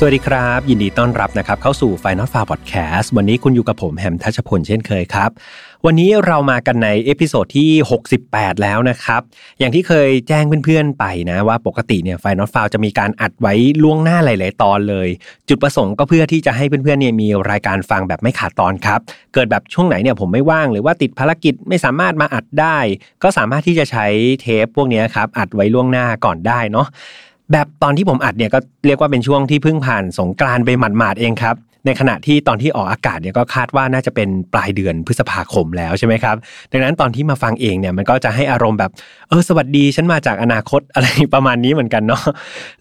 สวัสดีครับ ยินดีต้อนรับนะครับเข้าสู่ Final f i l e Podcast วันนี้คุณอยู่กับผมแฮมทัชพลเช่นเคยครับ วันนี้เรามากันใน episode ที่ 68 แล้วนะครับ อย่างที่เคยแจ้งเพื่อนๆไปนะว่าปกติเนี่ย Final f i l e จะมีการอัดไว้ล่วงหน้าหลายๆตอนเลย จุดประสงค์ก็เพื่อที่จะให้เพื่อนๆเนี่ยมีรายการฟังแบบไม่ขาดตอนครับ เกิดแบบช่วงไหนเนี่ยผมไม่ว่างหรือว่าติดภารกิจไม่สามารถมาอัดได้ ก็สามารถที่จะใช้เทปพวกนี้ครับอัดไว้ล่วงหน้าก่อนได้เนาะ แบบตอนที่ผมอัดเนี่ยก็เรียกว่าเป็นช่วงที่เพิ่งผ่านสงกรานไปหมาดๆเองครับ ในขณะที่ตอนที่ออกอากาศเนี่ยก็คาดว่าน่าจะเป็นปลายเดือนพฤษภาคมแล้วใช่ไหมครับ ดังนั้นตอนที่มาฟังเองเนี่ยมันก็จะให้อารมณ์แบบเออสวัสดีฉันมาจากอนาคตอะไรประมาณนี้เหมือนกันเนาะ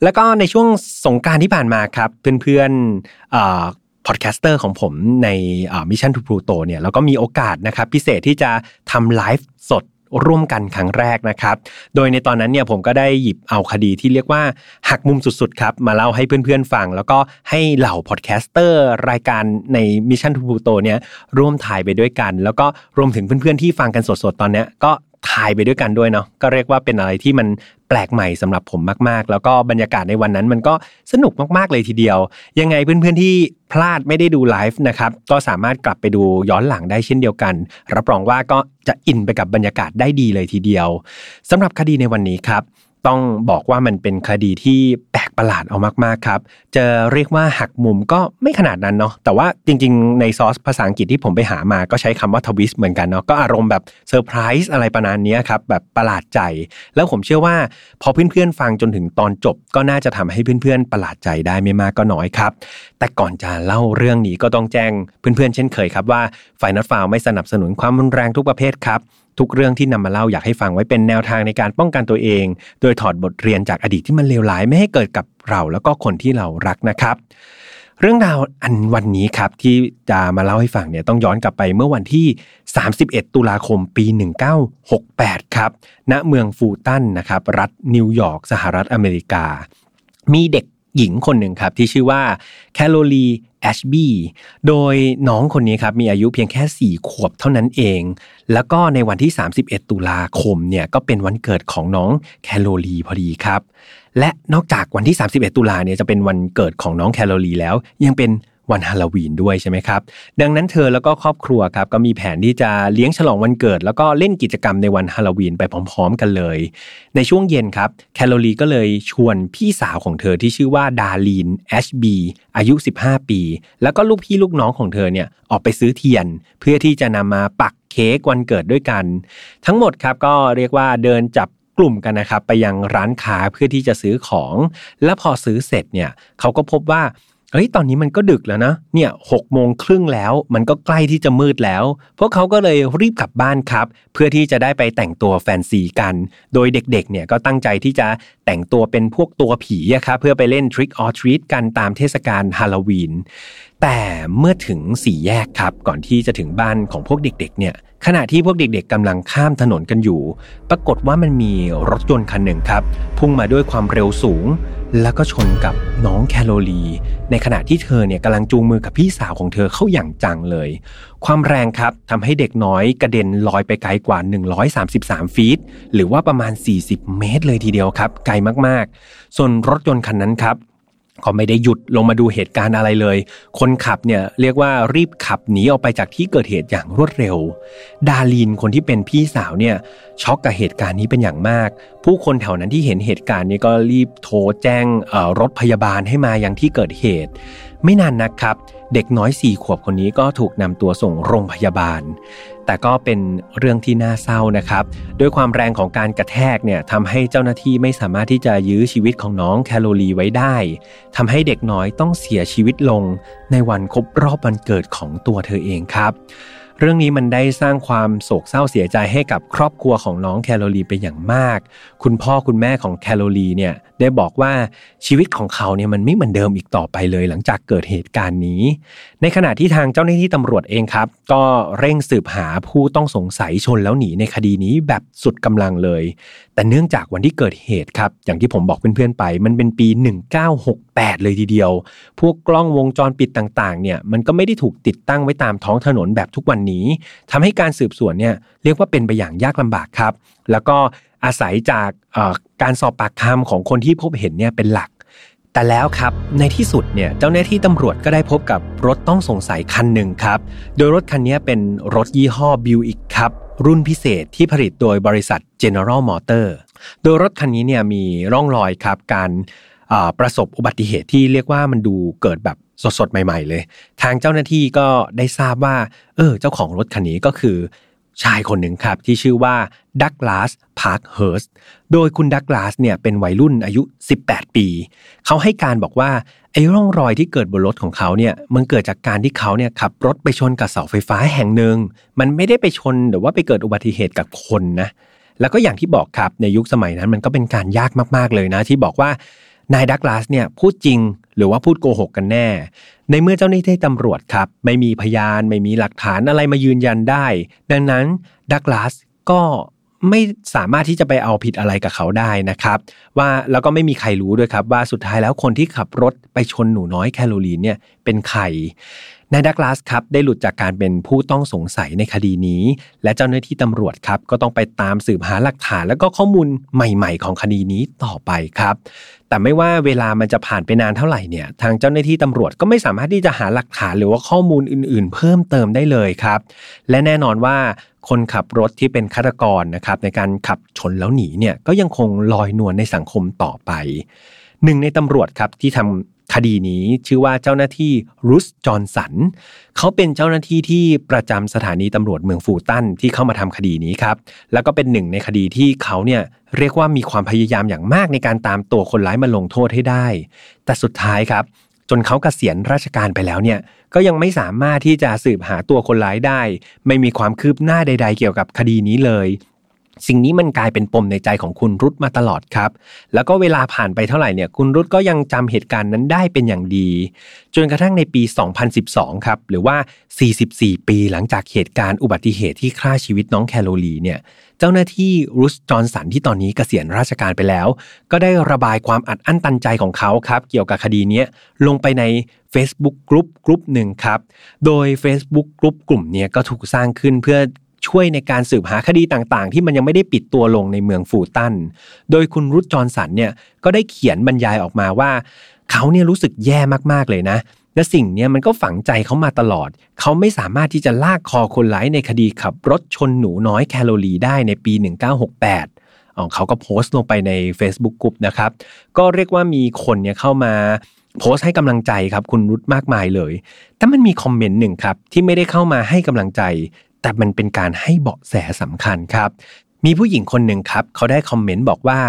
แล้วก็ในช่วงสงการที่ผ่านมาครับเพื่อนๆ podcaster ของผมในมิชชั่นทูพลูโตเนี่ยเราก็มีโอกาสนะครับพิเศษที่จะทำไลฟ์สด ร่วมกันครั้งแรกนะครับ โดยในตอนนั้นเนี่ยผมก็ได้หยิบเอาคดีที่เรียกว่าหักมุมสุดๆครับมาเล่าให้เพื่อนๆฟัง แล้วก็ให้เหล่าพอดแคสเตอร์รายการใน Mission to Pluto เนี่ยร่วมทายไปด้วยกัน แล้วก็รวมถึงเพื่อนๆที่ฟังกันสดๆตอนนี้ก็ ทายไปด้วยกันด้วยเนาะก็เรียกว่าเป็นอะไรที่มันแปลกใหม่สำหรับผมมากๆ แล้วก็บรรยากาศในวันนั้นมันก็สนุกมากๆเลยทีเดียว ยังไงเพื่อนๆที่พลาดไม่ได้ดูไลฟ์นะครับก็สามารถกลับไปดูย้อนหลังได้เช่นเดียวกัน รับรองว่าก็จะอินไปกับบรรยากาศได้ดีเลยทีเดียวสำหรับคดีในวันนี้ครับ ต้องบอกว่ามันเป็นคดีที่แปลกประหลาดเอามากๆครับ จะเรียกว่าหักมุมก็ไม่ขนาดนั้นเนาะแต่ว่าจริงๆ ในซอสภาษาอังกฤษที่ผมไปหามาก็ใช้คำว่า twist เหมือนกันเนาะก็อารมณ์แบบเซอร์ไพรส์อะไรประมาณนี้ครับแบบประหลาดใจ แล้วผมเชื่อว่าพอเพื่อนๆฟังจนถึงตอนจบ ก็น่าจะทำให้เพื่อนๆประหลาดใจได้ไม่มากก็น้อยครับ แต่ก่อนจะเล่าเรื่องนี้ก็ต้องแจ้งเพื่อนๆเช่นเคยครับว่า Final File ไม่สนับสนุนความรุนแรงทุกประเภทครับ ทุกเรื่องที่นำมาเล่าอยากให้ฟังไว้เป็นแนวทางในการป้องกันตัวเอง โดยถอดบทเรียนจากอดีตที่มันเลวร้ายไม่ให้เกิดกับเราแล้วก็คนที่เรารักนะครับ เรื่องราวในวันนี้ครับที่จะมาเล่าให้ฟังเนี่ยต้องย้อนกลับไปเมื่อวันที่ 31 ตุลาคมปี 1968 ครับณเมืองฟุลตันนะครับรัฐนิวยอร์กสหรัฐอเมริกา มีเด็ก หญิงคนหนึ่งครับที่ชื่อว่าแคโรลีแอชบีโดยน้องคนนี้ครับมีอายุเพียงแค่ 4 ขวบเท่านั้นเอง แล้วก็ในวันที่ 31 ตุลาคมเนี่ยก็เป็นวันเกิดของน้องแคโรลีพอดีครับ และนอกจากวันที่ 31 ตุลาเนี่ยจะเป็นวันเกิดของน้องแคโรลีแล้วยังเป็น วันฮาโลวีนด้วยใช่ไหมครับ ดังนั้นเธอแล้วก็ครอบครัวครับก็มีแผนที่จะเลี้ยงฉลองวันเกิด แล้วก็เล่นกิจกรรมในวันฮาโลวีนไปพร้อม ๆ กันเลย ในช่วงเย็นครับแคโรลีก็เลยชวนพี่สาวของเธอที่ชื่อว่าดาลีนแอชบีอายุ 15 ปี แล้วก็ลูกพี่ลูกน้องของเธอเนี่ยออกไปซื้อเทียน เพื่อที่จะนำมาปักเค้กวันเกิดด้วยกัน ทั้งหมดครับก็เรียกว่าเดินจับกลุ่มกันนะครับไปยังร้านค้าเพื่อที่จะซื้อของ และพอซื้อเสร็จเนี่ยเขาก็พบว่า เฮ้ยตอนนี้มันก็ดึกแล้วนะ เนี่ยหกโมงครึ่งแล้ว มันก็ใกล้ที่จะมืดแล้ว พวกเขาก็เลยรีบกลับบ้านครับ เพื่อที่จะได้ไปแต่งตัวแฟนซีกัน โดยเด็กๆ เนี่ยก็ตั้งใจที่จะแต่งตัวเป็นพวกตัวผีอะครับเพื่อไปเล่น Trick or Treat กันตามเทศกาลฮาโลวีน แต่เมื่อถึงสี่แยกครับ ก่อนที่จะถึงบ้านของพวกเด็กๆ เนี่ย ขณะที่พวกเด็กๆกำลังข้ามถนนกันอยู่ ปรากฏว่ามันมีรถยนต์คันหนึ่งครับ พุ่งมาด้วยความเร็วสูง แล้วก็ชนกับน้องแคโรลี ในขณะที่เธอเนี่ยกำลังจูงมือกับพี่สาวของเธอเข้าอย่างจังเลย ความแรงครับทำให้เด็กน้อยกระเด็นลอยไปไกลกว่า 133 ฟีต หรือว่าประมาณ 40 เมตรเลยทีเดียวครับ ไกลมากๆ ส่วนรถยนต์คันนั้นครับ ก็ไม่ได้หยุดลงมาดูเหตุการณ์อะไรเลย คนขับเนี่ยเรียกว่ารีบขับหนีออกไปจากที่เกิดเหตุอย่างรวดเร็ว ดาลีนคนที่เป็นพี่สาวเนี่ยช็อกกับเหตุการณ์นี้เป็นอย่างมาก ผู้คนแถวนั้นที่เห็นเหตุการณ์นี้ก็รีบโทรแจ้งรถพยาบาลให้มายังที่เกิดเหตุ ไม่นานนักครับ เด็กน้อยสี่ขวบคนนี้ก็ถูกนำตัวส่งโรงพยาบาล แต่ก็เป็นเรื่องที่น่าเศร้านะครับ ด้วยความแรงของการกระแทกเนี่ยทำให้เจ้าหน้าที่ไม่สามารถที่จะยื้อชีวิตของน้องแคโรลีไว้ได้ทำให้เด็กน้อยต้องเสียชีวิตลงในวันครบรอบวันเกิดของตัวเธอเองครับ เรื่องนี้มันได้สร้างความโศกเศร้าเสียใจให้กับครอบครัวของน้องแคโรลีเป็นอย่างมาก คุณพ่อคุณแม่ของแคโรลีเนี่ยได้บอกว่าชีวิตของเขาเนี่ยมันไม่เหมือนเดิมอีกต่อไปเลย หลังจากเกิดเหตุการณ์นี้ ในขณะที่ทางเจ้าหน้าที่ตำรวจเองครับ ก็เร่งสืบหาผู้ต้องสงสัยชนแล้วหนีในคดีนี้แบบสุดกำลังเลย แต่เนื่องจากวันที่เกิดเหตุครับ อย่างที่ผมบอกเพื่อนๆไป มันเป็นปี 1968 เลยทีเดียว พวกกล้องวงจรปิดต่างๆ เนี่ยมันก็ไม่ได้ถูกติดตั้งไว้ตามท้องถนนแบบทุกวันนี้ทำให้การสืบสวนเนี่ยเรียกว่าเป็นไปอย่างยากลำบากครับ แล้วก็อาศัยจากการสอบปากคำของคนที่พบเห็นเนี่ยเป็นหลัก แต่แล้วครับในที่สุดเนี่ยเจ้าหน้าที่ตำรวจก็ได้พบกับรถต้องสงสัยคันหนึ่งครับ โดยรถคันนี้เป็นรถยี่ห้อบิวอิกครับ รุ่นพิเศษที่ผลิตโดยบริษัท General Motor โดยรถคันนี้เนี่ยมีร่องรอยครับการประสบอุบัติเหตุที่เรียกว่ามันดูเกิดแบบสดๆ ใหม่ ๆ เลย ทางเจ้าหน้าที่ก็ได้ทราบว่า เออ เจ้าของรถคันนี้ก็คือ ชายคนหนึ่งครับที่ชื่อว่าดักลาสพาร์คเฮิร์สโดยคุณดักลาสเนี่ยเป็นวัยรุ่นอายุ 18 ปี เขาให้การบอกว่าไอ้ร่องรอยที่เกิดบนรถของเขาเนี่ยมันเกิดจากการที่เขาเนี่ยขับรถไปชนกับเสาไฟฟ้าแห่งหนึ่ง มันไม่ได้ไปชนหรือว่าไปเกิดอุบัติเหตุกับคนนะแล้วก็อย่างที่บอกครับในยุคสมัยนั้นมันก็เป็นการยากมากๆเลยนะ ที่บอกว่า นายดักลาสเนี่ยพูดจริงหรือว่าพูดโกหกกันแน่ ในเมื่อเจ้าหน้าที่ตำรวจครับ ไม่มีพยานไม่มีหลักฐานอะไรมายืนยันได้ ดังนั้นดักลาสก็ไม่สามารถที่จะไปเอาผิดอะไรกับเขาได้นะครับ ว่าแล้วก็ไม่มีใครรู้ด้วยครับว่าสุดท้ายแล้วคนที่ขับรถไปชนหนูน้อยแคโรลีนเนี่ยเป็นใคร นายดักลาสครับได้หลุดจากการเป็นผู้ต้องสงสัยในคดีนี้ และเจ้าหน้าที่ตำรวจครับก็ต้องไปตามสืบหาหลักฐาน และก็ข้อมูลใหม่ๆ ของคดีนี้ต่อไปครับ แต่ไม่ว่าเวลามันจะผ่านไปนานเท่าไหร่เนี่ยทางเจ้าหน้าที่ตำรวจก็ไม่สามารถที่จะหาหลักฐานหรือว่าข้อมูลอื่นๆ เพิ่มเติมได้เลยครับ และแน่นอนว่าคนขับรถที่เป็นฆาตกรนะครับในการขับชนแล้วหนีเนี่ยก็ยังคงลอยนวลในสังคมต่อไปหนึ่งในตำรวจครับที่ทำ คดีนี้ชื่อว่าเจ้าหน้าที่รุสจอร์นสันเขาเป็นเจ้าหน้าที่ที่ประจำสถานีตำรวจเมืองฟูตันที่เข้ามาทำคดีนี้ครับแล้วก็เป็นหนึ่งในคดีที่เขาเนี่ยเรียกว่ามีความพยายามอย่างมากในการตามตัวคนร้ายมาลงโทษให้ได้ แต่สุดท้ายครับ จนเขากเกษียณราชการไปแล้วเนี่ยก็ยังไม่สามารถที่จะสืบหาตัวคนร้ายได้ ไม่มีความคืบหน้าใด ๆ เกี่ยวกับคดีนี้เลย สิ่งนี้มันกลายเป็นปมในใจของคุณรุตมาตลอดครับ แล้วก็เวลาผ่านไปเท่าไหร่เนี่ยคุณรุตก็ยังจำเหตุการณ์นั้นได้เป็นอย่างดี จนกระทั่งในปี 2012 ครับ หรือว่า 44 ปีหลังจากเหตุการณ์อุบัติเหตุที่ฆ่าชีวิตน้องแคโรลีเนี่ยเจ้าหน้าที่รุสจอร์นสันที่ตอนนี้เกษียณราชการไปแล้ว ก็ได้ระบายความอัดอั้นตันใจของเขาครับ เกี่ยวกับคดีนี้ลงไปใน Facebook กลุ่มกลุ่มหนึ่งครับ โดย Facebook กลุ่มกลุ่มนี้ก็ถูกสร้างขึ้นเพื่อ ช่วยในการสืบหาคดีต่างๆ ที่มันยังไม่ได้ปิดตัวลงในเมืองฟูตัน โดยคุณรุตจอร์นสันเนี่ยก็ได้เขียนบรรยายออกมาว่า เขาเนี่ยรู้สึกแย่มากๆเลยนะ และสิ่งนี้มันก็ฝังใจเขามาตลอด เขาไม่สามารถที่จะลากคอคนร้ายในคดีขับรถชนหนูน้อยแคโรลีได้ในปี 1968เขาก็โพสต์ลงไปใน Facebook กลุ่มนะครับ ก็เรียกว่ามีคนเนี่ยเข้ามาโพสต์ให้กำลังใจครับคุณรุตมากมายเลย แต่มันมีคอมเมนต์หนึ่งครับที่ไม่ได้เข้ามาให้กำลังใจ แต่มันเป็นการให้เบาะแสสำคัญครับ มีผู้หญิงคนหนึ่งครับ เขาได้คอมเมนต์บอกว่า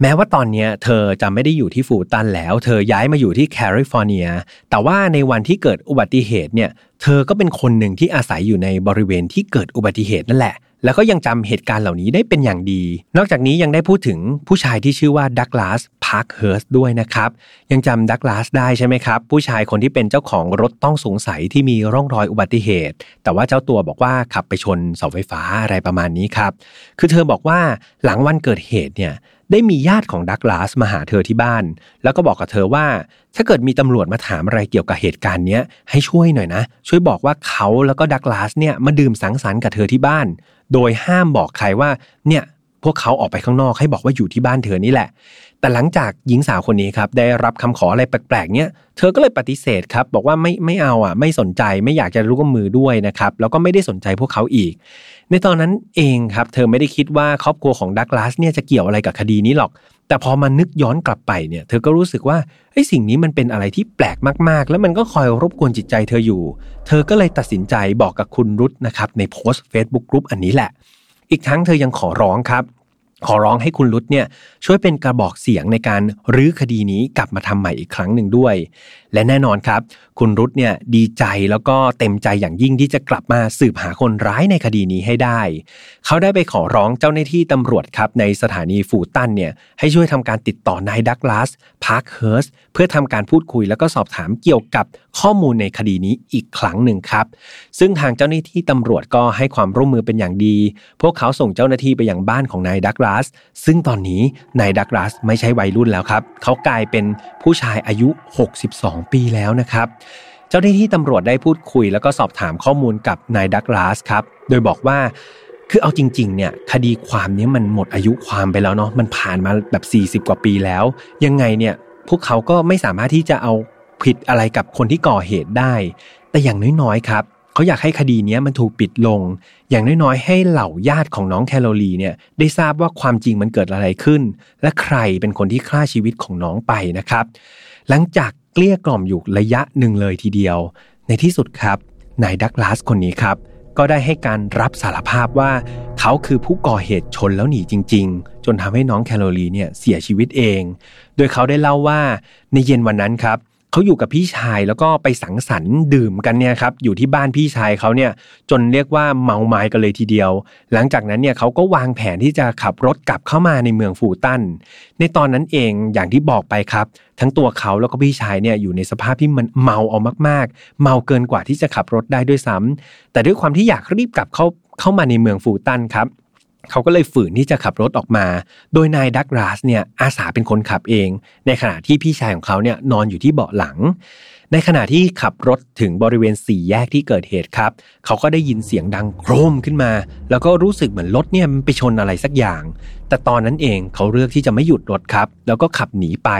แม้ว่าตอนนี้เธอจะไม่ได้อยู่ที่ฟุลตันแล้ว เธอย้ายมาอยู่ที่แคลิฟอร์เนีย แต่ว่าในวันที่เกิดอุบัติเหตุเนี่ย เธอก็เป็นคนหนึ่งที่อาศัยอยู่ในบริเวณที่เกิดอุบัติเหตุนั่นแหละแล้วก็ยังจำเหตุการณ์เหล่านี้ได้เป็นอย่างดี นอกจากนี้ยังได้พูดถึงผู้ชายที่ชื่อว่าดักลาส พาร์คเฮิร์สด้วยนะครับ ยังจำดักลาสได้ใช่ไหมครับ ผู้ชายคนที่เป็นเจ้าของรถต้องสงสัยที่มีร่องรอยอุบัติเหตุ แต่ว่าเจ้าตัวบอกว่าขับไปชนเสาไฟฟ้าอะไรประมาณนี้ครับ คือเธอบอกว่าหลังวันเกิดเหตุเนี่ยได้มีญาติของดักลาสมาหาเธอที่บ้าน แล้วก็บอกกับเธอว่า ถ้าเกิดมีตำรวจมาถามอะไรเกี่ยวกับเหตุการณ์นี้ให้ช่วยหน่อยนะ ช่วยบอกว่าเขาแล้วก็ดักลาสเนี่ยมาดื่มสังสรรค์กับเธอที่บ้าน โดยห้ามบอกใครว่าเนี่ย พวกเขาออกไปข้างนอกให้บอกว่าอยู่ที่บ้านเธอนี่แหละ แต่หลังจากหญิงสาวคนนี้ครับได้รับคำขออะไรแปลกๆเนี่ยเธอก็เลยปฏิเสธครับบอกว่าไม่ไม่เอาอะไม่สนใจไม่อยากจะรู้กับมือด้วยนะครับแล้วก็ไม่ได้สนใจพวกเขาอีก ในตอนนั้นเองครับเธอไม่ได้คิดว่าครอบครัวของดักลาสเนี่ยจะเกี่ยวอะไรกับคดีนี้หรอก แต่พอมานึกย้อนกลับไปเนี่ยเธอก็รู้สึกว่าไอ้สิ่งนี้มันเป็นอะไรที่แปลกมากๆ แล้วมันก็คอยรบกวนจิตใจเธออยู่ เธอก็เลยตัดสินใจบอกกับคุณรุตนะครับในโพสต์ Facebook กรุ๊ปอันนี้แหละ อีกทั้งเธอยังขอร้องครับ ขอร้องให้คุณรุตเนี่ยช่วยเป็นกระบอกเสียงในการรื้อคดีนี้กลับมาทำใหม่อีกครั้งหนึ่งด้วย และแน่นอนครับ คุณรุตเนี่ยดีใจแล้วก็เต็มใจอย่างยิ่งที่จะกลับมาสืบหาคนร้ายในคดีนี้ให้ได้ เขาได้ไปขอร้องเจ้าหน้าที่ตำรวจครับในสถานีฟูตันเนี่ยให้ช่วยทำการติดต่อนายดักลาสพาร์คเฮิร์สเพื่อทำการพูดคุยแล้วก็สอบถามเกี่ยวกับข้อมูลในคดีนี้อีกครั้งหนึ่งครับ ซึ่งทางเจ้าหน้าที่ตำรวจก็ให้ความร่วมมือเป็นอย่างดี พวกเขาส่งเจ้าหน้าที่ไปยังบ้านของนายดักลาสซึ่งตอนนี้นายดักลาสไม่ใช่วัยรุ่นแล้วครับ เขากลายเป็นผู้ชายอายุ 62 ปีแล้วนะครับ เจ้าหน้าที่ตำรวจได้พูดคุย แล้วก็สอบถามข้อมูลกับนายดักลาสครับ โดยบอกว่าคือเอาจริงๆเนี่ยคดีความนี้มันหมดอายุความไปแล้วเนาะมันผ่านมาแบบ 40 กว่าปีแล้ว ยังไงเนี่ยพวกเขาก็ไม่สามารถที่จะเอาผิดอะไรกับคนที่ก่อเหตุได้ แต่อย่างน้อยๆครับ เขาอยากให้คดีนี้มันถูกปิดลง อย่างน้อยๆ ให้เหล่าญาติของน้องแคโรลีเนี่ยได้ทราบว่าความจริงมันเกิดอะไรขึ้น และใครเป็นคนที่ฆ่าชีวิตของน้องไปนะครับ หลังจากเกลี้ยกล่อมอยู่ระยะหนึ่งเลยทีเดียว ในที่สุดครับนายดักลาสคนนี้ครับก็ได้ให้การรับสารภาพว่า เขาคือผู้ก่อเหตุชนแล้วหนีจริง ๆ จนทำให้น้องแคโรลีเนี่ยเสียชีวิตเอง โดยเขาได้เล่าว่าในเย็นวันนั้นครับ เขาอยู่กับพี่ชายแล้วก็ไปสังสรรค์ดื่มกันเนี่ยครับอยู่ที่บ้านพี่ชายเขาเนี่ยจนเรียกว่าเมาไม้กันเลยทีเดียว หลังจากนั้นเนี่ยเขาก็วางแผนที่จะขับรถกลับเข้ามาในเมืองฟูตัน ในตอนนั้นเองอย่างที่บอกไปครับ ทั้งตัวเขาแล้วก็พี่ชายเนี่ยอยู่ในสภาพที่มันเมาเอามากๆ เมาเกินกว่าที่จะขับรถได้ด้วยซ้ำแต่ด้วยความที่อยากรีบกลับเข้าเข้ามาในเมืองฟูตันครับ เขาก็เลยฝืนที่จะขับรถออกมา โดยนายดักราสเนี่ยอาสาเป็นคนขับเอง ในขณะที่พี่ชายของเขาเนี่ยนอนอยู่ที่เบาะหลัง ในขณะที่ขับรถถึงบริเวณสี่แยกที่เกิดเหตุครับ เขาก็ได้ยินเสียงดังโครมขึ้นมา แล้วก็รู้สึกเหมือนรถเนี่ยมันไปชนอะไรสักอย่าง แต่ตอนนั้นเองเขาเลือกที่จะไม่หยุดรถครับ แล้วก็ขับหนีไป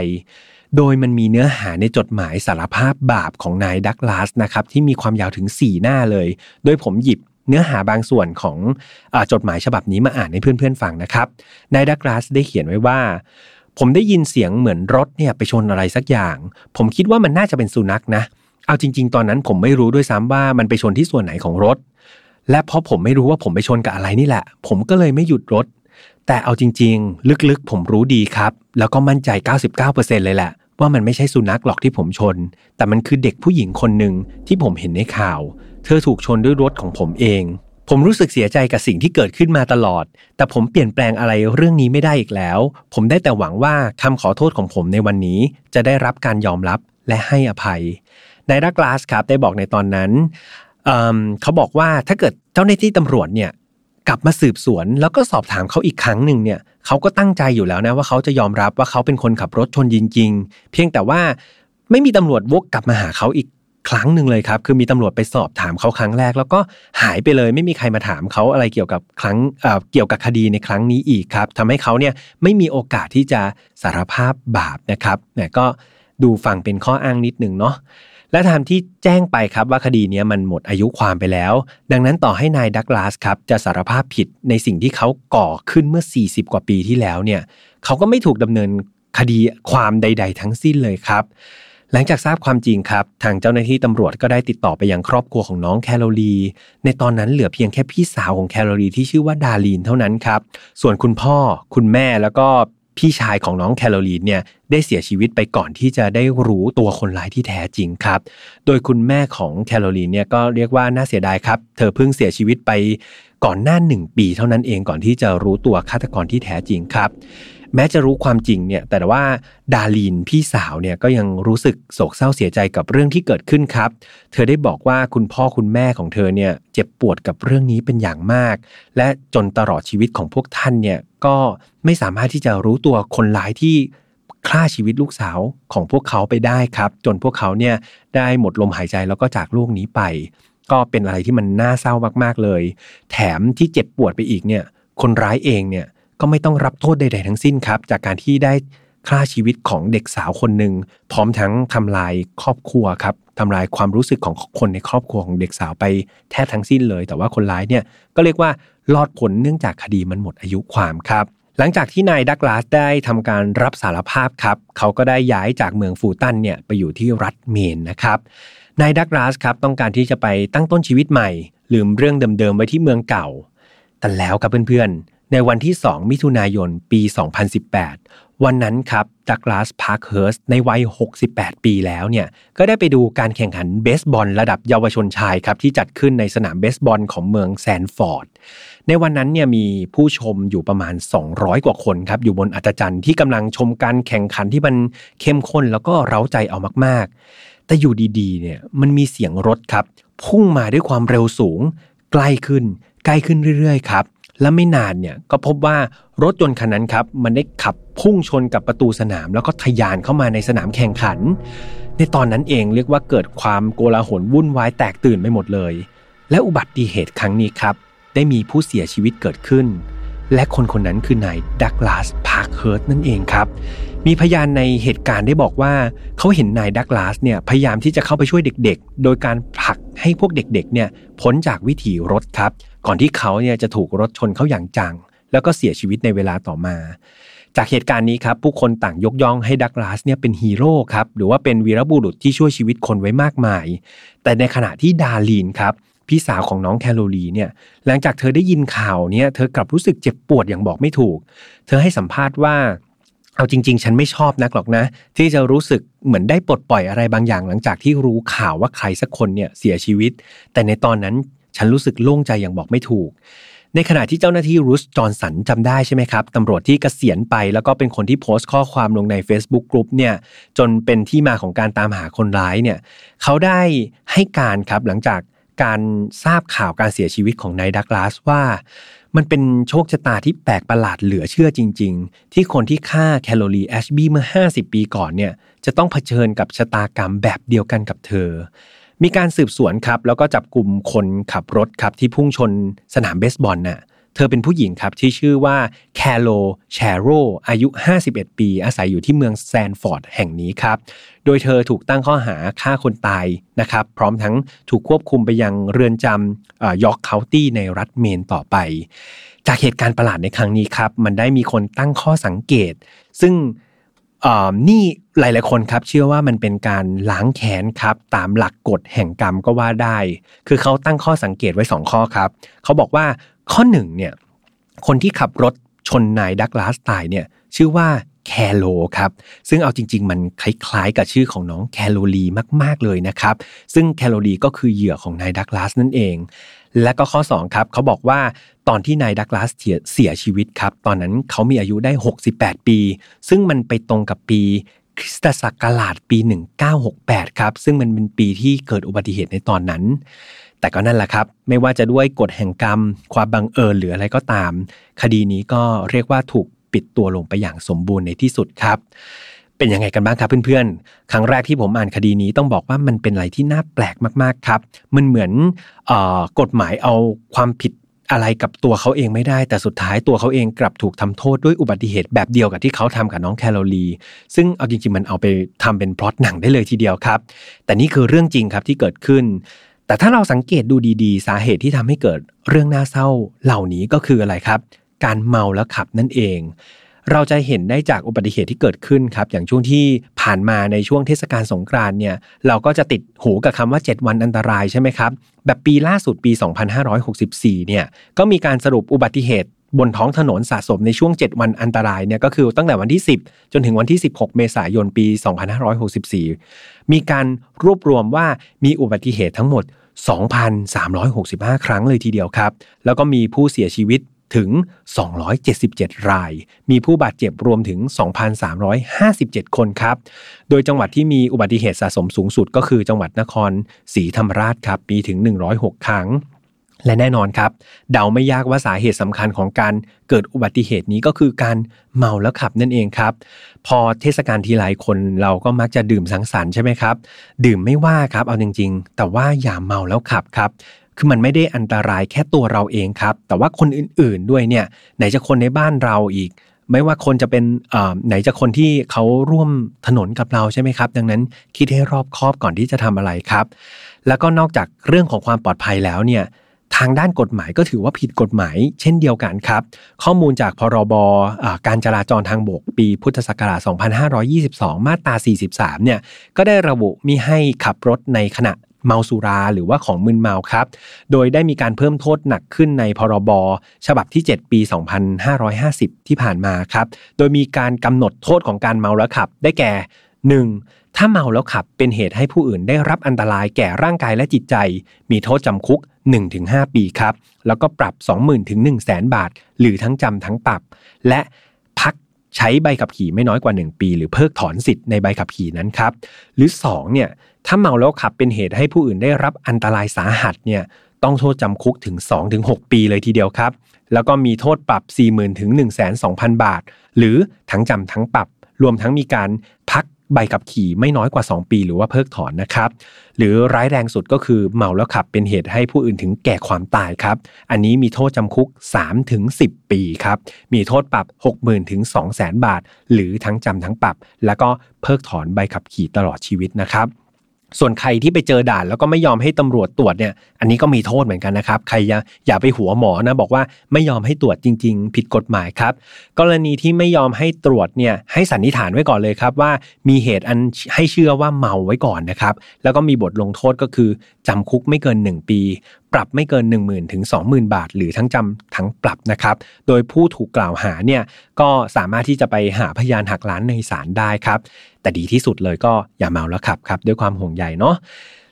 โดยมันมีเนื้อหาในจดหมายสารภาพบาปของนายดักลาสนะครับที่มีความยาวถึง 4 หน้าเลย โดยผมหยิบ เนื้อหาบางส่วนของอจดหมายฉบับนี้มาอ่านให้เพื่อนๆฟังนะครับนายดักลาสได้เขียนไว้ว่า ผมได้ยินเสียงเหมือนรถเนี่ยไปชนอะไรสักอย่าง ผมคิดว่ามันน่าจะเป็นสุนัขนะ เอาจริง ๆ ตอนนั้นผมไม่รู้ด้วยซ้ำว่ามันไปชนที่ส่วนไหนของรถ และเพราะผมไม่รู้ว่าผมไปชนกับอะไรนี่แหละ ผมก็เลยไม่หยุดรถ แต่เอาจริง ๆ ลึกๆ ผมรู้ดีครับ แล้วก็มั่นใจ 99%เลยแหละว่ามันไม่ใช่สุนัขหรอกที่ผมชน แต่มันคือเด็กผู้หญิงคนหนึ่งที่ผมเห็นในข่าว เธอถูกชนด้วยรถของผมเอง ผมรู้สึกเสียใจกับสิ่งที่เกิดขึ้นมาตลอด แต่ผมเปลี่ยนแปลงอะไรเรื่องนี้ไม่ได้อีกแล้ว ผมได้แต่หวังว่าคำขอโทษของผมในวันนี้ จะได้รับการยอมรับและให้อภัยนายดักลาสครับได้บอกในตอนนั้นเเขาบอกว่าถ้าเกิดเจ้าหน้าที่ตำรวจเนี่ยกลับมาสืบสวน แล้วก็สอบถามเขาอีกครั้งหนึ่งเนี่ยเขาก็ตั้งใจอยู่แล้วนะว่าเขาจะยอมรับว่าเขาเป็นคนขับรถชนจริงๆเพียงแต่ว่าไม่มีตำรวจวกกลับมาหาเขาอีก ครั้งหนึ่งเลยครับคือมีตำรวจไปสอบถามเขาครั้งแรก แล้วก็หายไปเลยไม่มีใครมาถามเขาอะไรเกี่ยวกับครั้งเกี่ยวกับคดีในครั้งนี้อีกครับทำให้เขาเนี่ยไม่มีโอกาสที่จะสารภาพบาปนะครับเนี่ยก็ดูฟังเป็นข้ออ้างนิดหนึ่งเนาะและทำที่แจ้งไปครับว่าคดีนี้มันหมดอายุความไปแล้ว ดังนั้นต่อให้นายดักลาสครับจะสารภาพผิดในสิ่งที่เขาก่อขึ้นเมื่อ 40 กว่าปีที่แล้วเนี่ยเขาก็ไม่ถูกดำเนินคดีความใด ๆ ทั้งสิ้นเลยครับ หลังจากทราบความจริงครับ ทางเจ้าหน้าที่ตำรวจก็ได้ติดต่อไปยังครอบครัวของน้องแคโรลีในตอนนั้นเหลือเพียงแค่พี่สาวของแคโรลีที่ชื่อว่าดาลีนเท่านั้นครับ ส่วนคุณพ่อ คุณแม่แล้วก็พี่ชายของน้องแคโรลีนเนี่ยได้เสียชีวิตไปก่อนที่จะได้รู้ตัวคนร้ายที่แท้จริงครับ โดยคุณแม่ของแคโรลีนเนี่ยก็เรียกว่าน่าเสียดายครับ เธอเพิ่งเสียชีวิตไปก่อนหน้าหนึ่งปีเท่านั้นเองก่อนที่จะรู้ตัวฆาตกรที่แท้จริงครับ แม้จะรู้ความจริงเนี่ยแต่ว่าดาลีนพี่สาวเนี่ยก็ยังรู้สึกโศกเศร้าเสียใจกับเรื่องที่เกิดขึ้นครับ เธอได้บอกว่าคุณพ่อคุณแม่ของเธอเนี่ยเจ็บปวดกับเรื่องนี้เป็นอย่างมาก และจนตลอดชีวิตของพวกท่านเนี่ยก็ไม่สามารถที่จะรู้ตัวคนร้ายที่ฆ่าชีวิตลูกสาวของพวกเขาไปได้ครับ จนพวกเขาเนี่ยได้หมดลมหายใจแล้วก็จากโลกนี้ไป ก็เป็นอะไรที่มันน่าเศร้ามากๆเลย แถมที่เจ็บปวดไปอีกเนี่ยคนร้ายเองเนี่ย ก็ไม่ต้องรับโทษใด ๆ ทั้งสิ้นครับ จากการที่ได้ฆ่าชีวิตของเด็กสาวคนหนึ่งพร้อมทั้งทำลายครอบครัวครับทำลายความรู้สึกของคนในครอบครัวของเด็กสาวไปแทบทั้งสิ้นเลย แต่ว่าคนร้ายเนี่ยก็เรียกว่ารอดผลเนื่องจากคดีมันหมดอายุความครับ หลังจากที่นายดักลาสได้ทำการรับสารภาพครับ เขาก็ได้ย้ายจากเมืองฟูตันเนี่ยไปอยู่ที่รัฐเมนนะครับนายดักลาสครับต้องการที่จะไปตั้งต้นชีวิตใหม่ ลืมเรื่องเดิมๆไว้ที่เมืองเก่า แต่แล้วครับเพื่อนๆ ในวันที่ 2 มิถุนายน ปี 2018 วันนั้นครับดักลาสพาร์คเฮิร์สในวัย 68 ปีแล้วเนี่ย ก็ได้ไปดูการแข่งขันเบสบอลระดับเยาวชนชายครับ ที่จัดขึ้นในสนามเบสบอลของเมืองแซนฟอร์ด ในวันนั้นเนี่ยมีผู้ชมอยู่ประมาณ 200 กว่าคนครับ อยู่บนอัฒจันทร์ที่กำลังชมการแข่งขันที่มันเข้มข้นแล้วก็เร้าใจเอามาก ๆ แต่อยู่ดีๆ เนี่ยมันมีเสียงรถครับ พุ่งมาด้วยความเร็วสูง ใกล้ขึ้น ใกล้ขึ้นเรื่อยๆ ครับ และไม่นานเนี่ยก็พบว่ารถยนต์คันนั้นครับมันได้ขับพุ่งชนกับประตูสนาม แล้วก็ทะยานเข้ามาในสนามแข่งขัน ในตอนนั้นเองเรียกว่าเกิดความโกลาหลวุ่นวายแตกตื่นไปหมดเลย และอุบัติเหตุครั้งนี้ครับ ได้มีผู้เสียชีวิตเกิดขึ้น และคนคนนั้นคือนายดักลาสพาร์คเฮิร์ตนั่นเองครับมีพยานในเหตุการณ์ได้บอกว่า เขาเห็นนายดักลาสเนี่ยพยายามที่จะเข้าไปช่วยเด็กๆ โดยการผลัก ให้พวกเด็กๆเนี่ยพ้นจากวิถีรถครับ ก่อนที่เขาเนี่ยจะถูกรถชนเขาอย่างจัง แล้วก็เสียชีวิตในเวลาต่อมา จากเหตุการณ์นี้ครับ ผู้คนต่างยกย่องให้ดักลาสเนี่ยเป็นฮีโร่ครับหรือว่าเป็นวีรบุรุษที่ช่วยชีวิตคนไว้มากมาย แต่ในขณะที่ดาลีนครับพี่สาวของน้องแคโรลีเนี่ยหลังจากเธอได้ยินข่าวเนี่ยเธอกลับรู้สึกเจ็บปวดอย่างบอกไม่ถูก เธอให้สัมภาษณ์ว่า เอาจริง ๆ ฉันไม่ชอบนักหรอกนะ ที่จะรู้สึกเหมือนได้ปลดปล่อยอะไรบางอย่าง หลังจากที่รู้ข่าวว่าใครสักคนเนี่ยเสียชีวิต แต่ในตอนนั้นฉันรู้สึกโล่งใจอย่างบอกไม่ถูก ในขณะที่เจ้าหน้าที่รูสจอห์นสันจำได้ใช่ไหมครับตำรวจที่เกษียณไปแล้วก็เป็นคนที่โพสต์ข้อความลงใน Facebook กลุ่มเนี่ยจนเป็นที่มาของการตามหาคนร้ายเนี่ยเขาได้ให้การครับหลังจาก การทราบข่าวการเสียชีวิตของนายดักลาสว่า มันเป็นโชคชะตาที่แปลกประหลาดเหลือเชื่อจริง ๆ ที่คนที่ฆ่าแคโรลีนแอชบีเมื่อ 50 ปีก่อนเนี่ยจะต้องเผชิญกับชะตากรรมแบบเดียวกันกับเธอ มีการสืบสวนครับ แล้วก็จับกลุ่มคนขับรถครับที่พุ่งชนสนามเบสบอลน่ะ เธอเป็นผู้หญิงครับที่ชื่อว่าแคโลแชโรอายุ 51 ปี อาศัยอยู่ที่เมืองแซนฟอร์ดแห่งนี้ครับ โดยเธอถูกตั้งข้อหาฆ่าคนตายนะครับ พร้อมทั้งถูกควบคุมไปยังเรือนจำยอร์กเคานตี้ในรัฐเมนต่อไป จากเหตุการณ์ประหลาดในครั้งนี้ครับ มันได้มีคนตั้งข้อสังเกต ซึ่งนี่หลาย ๆ คนครับเชื่อว่ามันเป็นการล้างแค้นครับตามหลักกฎแห่งกรรมก็ว่าได้ คือเขาตั้งข้อสังเกตไว้ 2 ข้อครับ เขาบอกว่า ข้อหนึ่งเนี่ยคนที่ขับรถชนนายดักลาสตายเนี่ยชื่อว่าแคโลครับซึ่งเอาจริง ๆ มันคล้ายๆ กับชื่อของน้องแคโรลีมากๆเลยนะครับ ซึ่งแคโรลีก็คือเหยื่อของนายดักลาสนั่นเอง และก็ข้อ2ครับเขาบอกว่าตอนที่นายดักลาสเสียชีวิตครับ ตอนนั้นเขามีอายุได้ 68 ปี ซึ่งมันไปตรงกับปี คริสตศักราชปี 1968 ครับ ซึ่งมันเป็นปีที่เกิดอุบัติเหตุในตอนนั้น แต่ก็นั่นแหละครับ ไม่ว่าจะด้วยกฎแห่งกรรม ความบังเอิญหรืออะไรก็ตาม คดีนี้ก็เรียกว่าถูกปิดตัวลงไปอย่างสมบูรณ์ในที่สุดครับ เป็นยังไงกันบ้างครับเพื่อนๆ ครั้งแรกที่ผมอ่านคดีนี้ต้องบอกว่ามันเป็นอะไรที่น่าแปลกมากๆครับ มันเหมือนอกฎหมายเอาความผิด อะไรกับตัวเขาเองไม่ได้ แต่สุดท้ายตัวเขาเองกลับถูกทำโทษด้วยอุบัติเหตุแบบเดียวกับที่เขาทำกับน้องแคลโรลีซึ่งเอาจริงๆมันเอาไปทำเป็นพล็อตหนังได้เลยทีเดียวครับ แต่นี่คือเรื่องจริงครับที่เกิดขึ้น แต่ถ้าเราสังเกตดูดีๆ สาเหตุที่ทำให้เกิดเรื่องน่าเศร้าเหล่านี้ก็คืออะไรครับ การเมาแล้วขับนั่นเองเราจะเห็นได้จากอุบัติเหตุที่เกิดขึ้นครับ อย่างช่วงที่ ผ่านมาในช่วงเทศกาลสงกรานต์เนี่ยเราก็จะติดหูกับคำว่า 7 วันอันตรายใช่ไหมครับ แบบปีล่าสุดปี 2564เนี่ยก็มีการสรุปอุบัติเหตุบนท้องถนนสะสมในช่วง 7 วันอันตรายเนี่ยก็คือตั้งแต่วันที่ 10 จนถึงวันที่ 16 เมษายนปี 2564 มีการรวบรวมว่ามีอุบัติเหตุทั้งหมด 2,365 ครั้งเลยทีเดียวครับ แล้วก็มีผู้เสียชีวิต ถึง 277 ราย มีผู้บาดเจ็บรวมถึง 2,357 คนครับ โดยจังหวัดที่มีอุบัติเหตุสะสมสูงสุดก็คือจังหวัดนครศรีธรรมราชครับมีถึง 106 ครั้ง และแน่นอนครับ เดาไม่ยากว่าสาเหตุสำคัญของการเกิดอุบัติเหตุนี้ก็คือการเมาแล้วขับนั่นเองครับ พอเทศกาลทีไรคนเราก็มักจะดื่มสังสรรค์ใช่ไหมครับ ดื่มไม่ว่าครับเอาจริง ๆ แต่ว่าอย่าเมาแล้วขับครับ คือมันไม่ได้อันตรายแค่ตัวเราเองครับ แต่ว่าคนอื่นๆด้วยเนี่ย ไหนจะคนในบ้านเราอีก ไม่ว่าคนจะเป็นไหนจะคนที่เขาร่วมถนนกับเราใช่ไหมครับ ดังนั้นคิดให้รอบคอบก่อนที่จะทำอะไรครับ แล้วก็นอกจากเรื่องของความปลอดภัยแล้วเนี่ยทางด้านกฎหมายก็ถือว่าผิดกฎหมาย เช่นเดียวกันครับ ข้อมูลจากพรบการจราจรทางบกปีพุทธศักราช 2522 มาตรา 43 เนี่ยก็ได้ระบุมีให้ขับรถในขณะ เมาสุราหรือว่าของมึนเมาครับ โดยได้มีการเพิ่มโทษหนักขึ้นในพรบ ฉบับที่ 7 ปี 2550 ที่ผ่านมาครับ โดยมีการกำหนดโทษของการเมาแล้วขับ ได้แก่ 1. ถ้าเมาแล้วขับเป็นเหตุให้ผู้อื่นได้รับอันตรายแก่ร่างกายและจิตใจ มีโทษจำคุก 1-5 ปีครับ แล้วก็ปรับ 20,000ถึง1 0 0 0 0แบาท หรือทั้งจำทั้งปรับ และพัก ใช้ใบขับขี่ไม่น้อยกว่า 1 ปี หรือเพิกถอนสิทธิ์ในใบขับขี่นั้นครับ หรือ 2 เนี่ยถ้าเมาแล้วขับเป็นเหตุให้ผู้อื่นได้รับอันตรายสาหัสเนี่ยต้องโทษจำคุกถึง 2-6 ปีเลยทีเดียวครับ แล้วก็มีโทษปรับ 40,000ถึง120,000บาท หรือทั้งจำทั้งปรับ รวมทั้งมีการพัก ใบขับขี่ไม่น้อยกว่า 2 ปี หรือว่าเพิกถอนนะครับ หรือร้ายแรงสุดก็คือเมาแล้วขับเป็นเหตุให้ผู้อื่นถึงแก่ความตายครับ อันนี้มีโทษจำคุก 3 ถึง 10 ปีครับ มีโทษปรับ 60,000 ถึง 200,000 บาท หรือทั้งจำทั้งปรับ แล้วก็เพิกถอนใบขับขี่ตลอดชีวิตนะครับ ส่วนใครที่ไปเจอด่านแล้วก็ไม่ยอมให้ตำรวจตรวจเนี่ย อันนี้ก็มีโทษเหมือนกันนะครับ ใครอย่าอย่าไปหัวหมอนะบอกว่าไม่ยอมให้ตรวจจริง ๆ ผิดกฎหมายครับ กรณีที่ไม่ยอมให้ตรวจเนี่ยให้สันนิษฐานไว้ก่อนเลยครับว่า มีเหตุอันให้เชื่อว่าเมาไว้ก่อนนะครับ แล้วก็มีบทลงโทษก็คือจำคุกไม่เกิน 1 ปีปรับไม่เกิน 1 0,000 ถึง 20,000 บาท หรือทั้งจำทั้งปรับนะครับ โดยผู้ถูกกล่าวหาเนี่ยก็สามารถที่จะไปหาพยานหักล้านในศาลได้ครับ แต่ดีที่สุดเลยก็อย่าเมาแล้วขับครับ ด้วยความห่วงใยเนาะ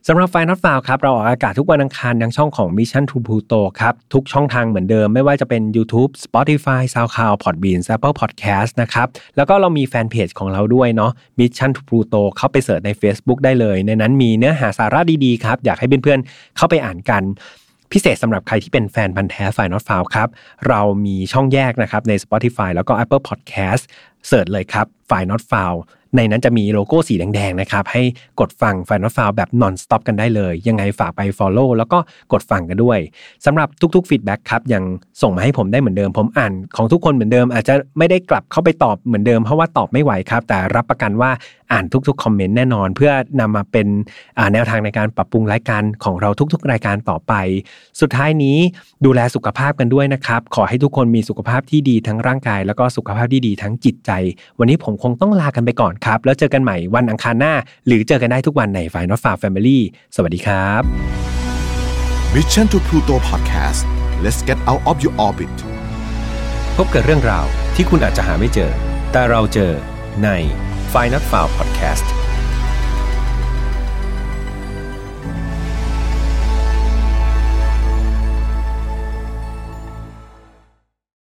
สำหรับไฟนอตฟาวครับเราออกอากาศทุกวันอังคารทางช่องของ Mission to Pluto ครับ ทุกช่องทางเหมือนเดิมไม่ว่าจะเป็น YouTube Spotify SoundCloud Podbean Apple Podcast นะครับ แล้วก็เรามีแฟนเพจของเราด้วยเนาะ Mission to Pluto เข้าไปเสิร์ชใน Facebook ได้เลย ในนั้นมีเนื้อหาสาระดีๆครับ อยากให้เพื่อนๆเข้าไปอ่านกันพิเศษสำหรับใครที่เป็นแฟนพันธ์แท้ไฟนอตฟาวครับ เรามีช่องแยกนะครับใน Spotify แล้วก็ Apple Podcast เสิร์ชเลยครับไฟนอตฟาวในนั้นจะมีโลโก้สีแดงๆนะครับ ให้กดฟัง Final f i l แบบ non stop กันได้เลย ยังไงฝากไป follow แล้วก็กดฟังกันด้วยสำหรับทุกๆ feedback ครับ ยังส่งมาให้ผมได้เหมือนเดิม ผมอ่านของทุกคนเหมือนเดิม อาจจะไม่ได้กลับเข้าไปตอบเหมือนเดิมเพราะว่าตอบไม่ไหวครับ แต่รับประกันว่าอ่านทุกๆคอมเมนต์แน่นอน เพื่อนำมาเป็นแนวทางในการปรับปรุงรายการของเราทุกๆ รายการต่อไป สุดท้ายนี้ดูแลสุขภาพกันด้วยนะครับ ขอให้ทุกคนมีสุขภาพที่ดีทั้งร่างกาย แล้วก็สุขภาพที่ดีทั้งจิตใจ วันนี้ผมคงต้องลากันไปก่อนครับ แล้วเจอกันใหม่วันอังคารหน้า หรือเจอกันได้ทุกวันใน Final f a r Family สวัสดีครับ Mission to Pluto Podcast let's get out of your orbit พบกับเรื่องราวที่คุณอาจจะหาไม่เจอ แต่เราเจอใน Final f a r Podcast